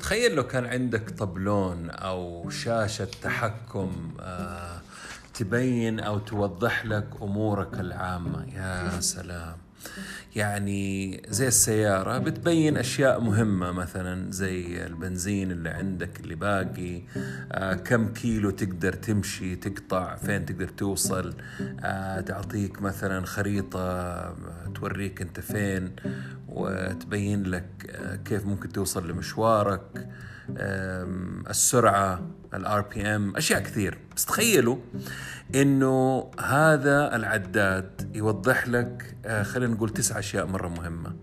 تخيل لو كان عندك طبلون أو شاشة تحكم آه تبين أو توضح لك أمورك العامة. يا سلام. يعني زي السيارة بتبين أشياء مهمة مثلا زي البنزين اللي عندك اللي باقي آه كم كيلو تقدر تمشي تقطع فين تقدر توصل آه تعطيك مثلا خريطة آه، توريك أنت فين وتبين لك آه كيف ممكن توصل لمشوارك السرعة الـ RPM أشياء كثير. بس تخيلوا إنه هذا العداد يوضح لك آه، خلينا نقول تسع أشياء مرة مهمة.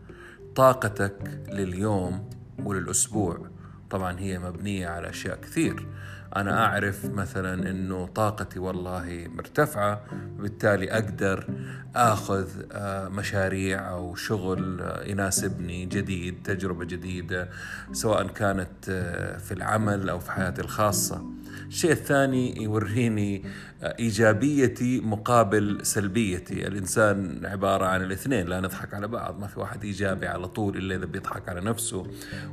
طاقتك لليوم وللأسبوع. طبعا هي مبنية على أشياء كثير. أنا أعرف مثلا إنه طاقتي والله مرتفعة بالتالي أقدر آخذ آه، مشاريع أو شغل آه، يناسبني جديد تجربة جديدة سواء كانت في العمل أو في حياتي الخاصة. الشيء الثاني يوريني إيجابيتي مقابل سلبيتي، الإنسان عبارة عن الاثنين لا نضحك على بعض، ما في واحد إيجابي على طول إلا إذا بيضحك على نفسه،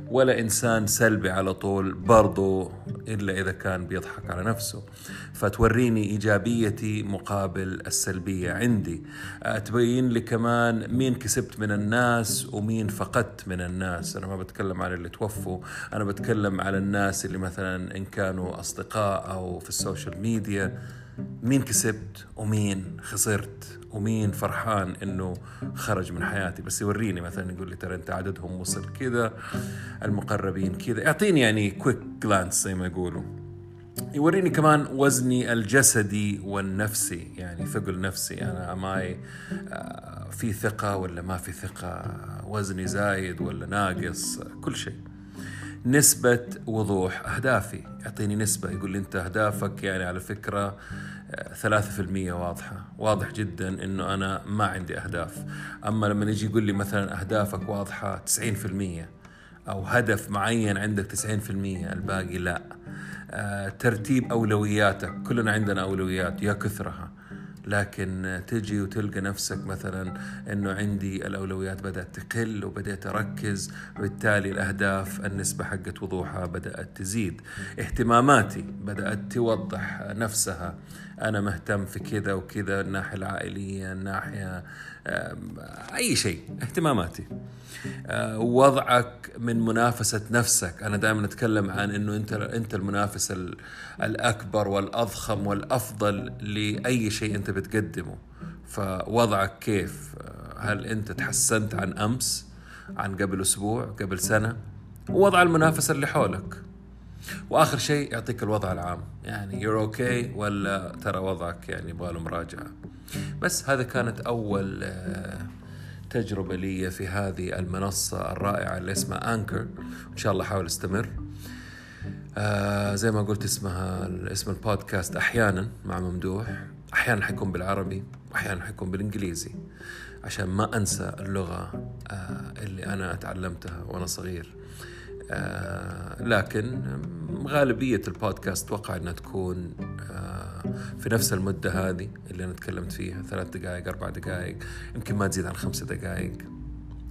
ولا إنسان سلبي على طول برضه إلا إذا كان بيضحك على نفسه. فتوريني إيجابيتي مقابل السلبية عندي، تبين لي كمان مين كسبت من الناس ومين فقدت من الناس، أنا ما بتكلم على اللي توفوا، أنا بتكلم على الناس اللي مثلا إن كانوا أصدقاء أو في ال social media. مين كسبت ومين خسرت ومين فرحان إنه خرج من حياتي؟ بس يوريني مثلا يقول لي ترى أنت عددهم وصل كذا المقربين كذا. يعطيني يعني quick glance زي ما يقولوا. يوريني كمان وزني الجسدي والنفسي يعني ثقل نفسي. أنا my آه، في ثقة ولا ما في ثقة؟ وزني زايد ولا ناقص؟ كل شيء. نسبة وضوح أهدافي. يعطيني نسبة يقول لي أنت أهدافك يعني على فكرة آه، ثلاثة في المية واضحة. واضح جدا أنه أنا ما عندي أهداف. أما لما يجي يقول لي مثلا أهدافك واضحة تسعين في المية أو هدف معين عندك تسعين في المية الباقي لا. آه، ترتيب أولوياتك. كلنا عندنا أولويات يا كثرها. لكن تجي وتلقى نفسك مثلا إنه عندي الأولويات بدأت تقل وبدأت أركز وبالتالي الأهداف النسبة حقت وضوحها بدأت تزيد. اهتماماتي بدأت توضح نفسها. أنا مهتم في كذا وكذا الناحية العائلية الناحية أي شيء. اهتماماتي. آه، وضعك من منافسة نفسك. أنا دائما أتكلم عن إنه أنت أنت المنافس الأكبر والأضخم والأفضل لأي شيء أنت بتقدمه فوضعك كيف؟ آه، هل انت تحسنت عن امس عن قبل أسبوع قبل سنة؟ ووضع المنافسة اللي حولك. واخر شيء يعطيك الوضع العام. يعني you're okay okay ولا ترى وضعك يعني يبغى له مراجعة؟ بس هذا كانت أول آه، تجربة لي في هذه المنصة الرائعة اللي اسمها Anchor إن شاء الله أحاول أستمر. آه زي ما قلت اسمها اسم البودكاست أحيانا مع ممدوح. أحيانا حيكون بالعربي وأحيانا حيكون بالإنجليزي عشان ما أنسى اللغة آه اللي أنا تعلمتها وأنا صغير. آه لكن غالبية البودكاست أتوقع أنها تكون آه في نفس المدة هذه اللي أنا تكلمت فيها ثلاث دقائق أربع دقائق يمكن ما تزيد عن خمسة دقائق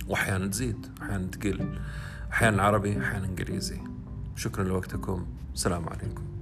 وأحيانا تزيد أحيانا تقل. أحيانا عربي أحيانا إنجليزي. شكرا لوقتكم. السلام عليكم.